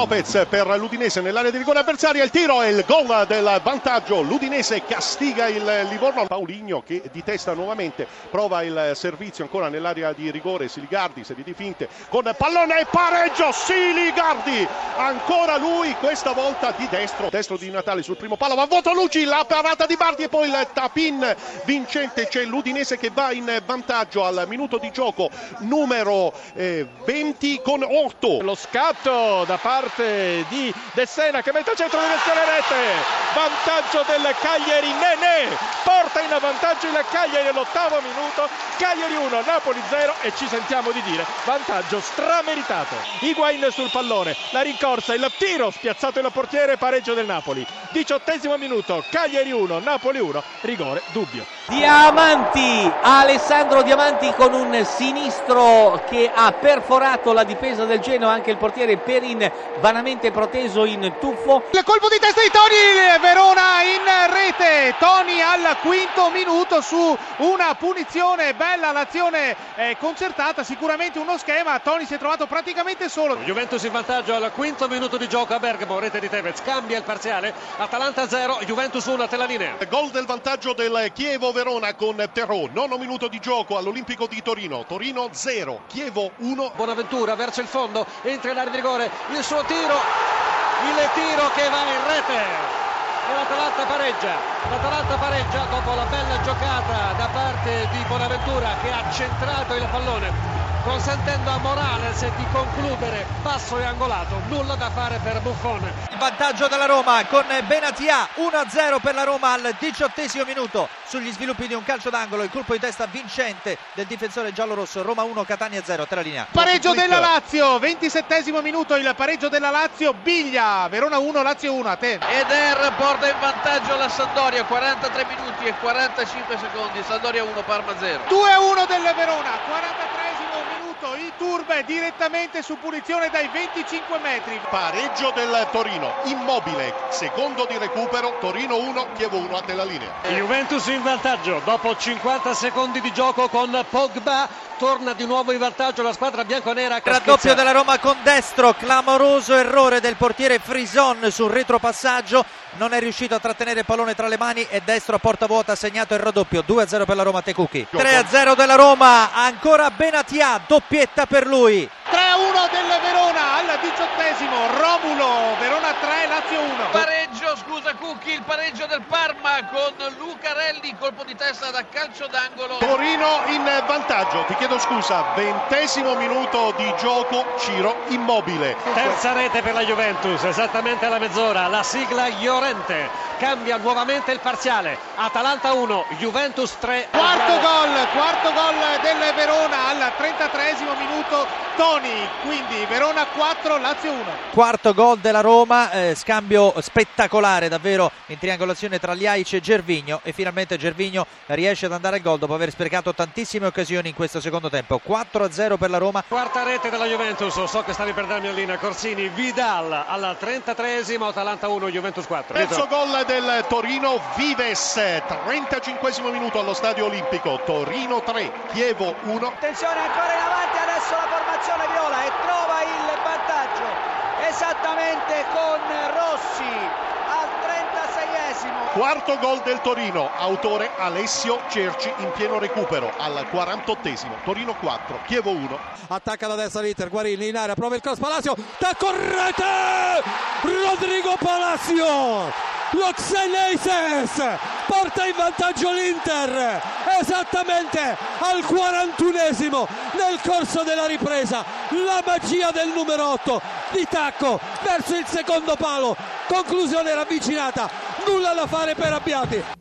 Lopez per l'Udinese nell'area di rigore avversaria, il tiro e il gol del vantaggio, l'Udinese castiga il Livorno, Pauligno che di testa nuovamente prova il servizio ancora nell'area di rigore, Siligardi serie di finte con pallone e pareggio, Siligardi, ancora lui questa volta di destro, destro di Natale sul primo palo, ma voto Luci, la parata di Bardi e poi il tapin vincente, c'è l'Udinese che va in vantaggio al minuto di gioco numero eh, 20 con 8. Lo scatto da parte di De Sena che mette al centro direzione rete. Vantaggio del Cagliari Nenè. Porta in vantaggio il Cagliari all'ottavo minuto. Cagliari 1, Napoli 0 e ci sentiamo di dire vantaggio strameritato. Higuain sul pallone, la rincorsa, il tiro spiazzato il portiere, pareggio del Napoli. Diciottesimo minuto, Cagliari 1, Napoli 1, rigore dubbio. Diamanti, Alessandro Diamanti con un sinistro che ha perforato la difesa del Genoa, anche il portiere Perin vanamente proteso in tuffo. Il colpo di testa di Toni, Verona in rete, Toni al quinto minuto su una punizione, bella l'azione eh, concertata, sicuramente uno schema, Toni si è trovato praticamente solo. Juventus in vantaggio al quinto minuto di gioco a Bergamo, rete di Tevez, cambia il parziale, Atalanta 0, Juventus 1 a la linea. Gol del vantaggio del Chievo Verona con Terrò, nono minuto di gioco all'Olimpico di Torino, Torino 0, Chievo 1. Bonaventura verso il fondo, entra in area di rigore, il suo tiro, il tiro che va in rete e l'Atalanta pareggia. L'Atalanta pareggia dopo la bella giocata da parte di Bonaventura che ha centrato il pallone consentendo a Morales di concludere basso e angolato, nulla da fare per Buffon. Il vantaggio della Roma con Benatia 1-0 per la Roma al diciottesimo minuto sugli sviluppi di un calcio d'angolo, il colpo di testa vincente del difensore giallorosso, Roma 1 Catania 0, tra linea. Pareggio della Lazio, 27 minuto il pareggio della Lazio, Biglia, Verona 1, Lazio 1, a te. Eder porta in vantaggio la Sandoria, 43 minuti e 45 secondi, Sandoria 1, Parma 0. 2-1 del Verona, 43 minuto, Iturbe direttamente su punizione dai 25 metri. Pareggio del Torino, immobile, secondo di recupero, Torino 1, Chievo 1 a te la linea. Juventus in vantaggio dopo 50 secondi di gioco con Pogba torna di nuovo in vantaggio la squadra bianconera. Raddoppio della Roma con destro, clamoroso errore del portiere Frison sul retropassaggio, non è riuscito a trattenere il pallone tra le mani e destro a porta vuota ha segnato il raddoppio, 2-0 per la Roma Tecucchi. 3-0 della Roma, ancora Benatia, doppietta per lui. 3-1 del Verona al diciottesimo, Romulo, Verona 3, Lazio 1. Cucchi, il pareggio del Parma con Lucarelli, colpo di testa da calcio d'angolo. Torino in vantaggio, ti chiedo scusa, ventesimo minuto di gioco, Ciro immobile. Terza rete per la Juventus, esattamente alla mezz'ora, la sigla Llorente, cambia nuovamente il parziale, Atalanta 1, Juventus 3. Quarto gol, quarto gol del Verona al 33 minuto, Toni, quindi Verona 4, Lazio 1. Quarto gol della Roma, eh, scambio spettacolare davvero in triangolazione tra Liaic e Gervigno e finalmente Gervigno riesce ad andare al gol dopo aver sprecato tantissime occasioni in questo secondo tempo. 4-0 per la Roma. Quarta rete della Juventus, so che stavi per darmi in linea Corsini, Vidal al 33esimo, Atalanta 1, Juventus 4. Terzo gol del Torino, Vives, 35 minuto allo Stadio Olimpico, Torino 3, Chievo 1. Attenzione ancora in avanti adesso la formazione viola e trova il vantaggio esattamente con Rossi al 36esimo. Quarto gol del Torino, autore Alessio Cerci in pieno recupero al 48esimo. Torino 4, Chievo 1. Attacca da destra l'Inter, Guarini in area, prova il cross Palacio, da correte! Rodrigo Palacio! Lo Xeneises porta in vantaggio l'Inter esattamente al 41esimo nel corso della ripresa la magia del numero 8 di tacco verso il secondo palo conclusione ravvicinata nulla da fare per Abbiati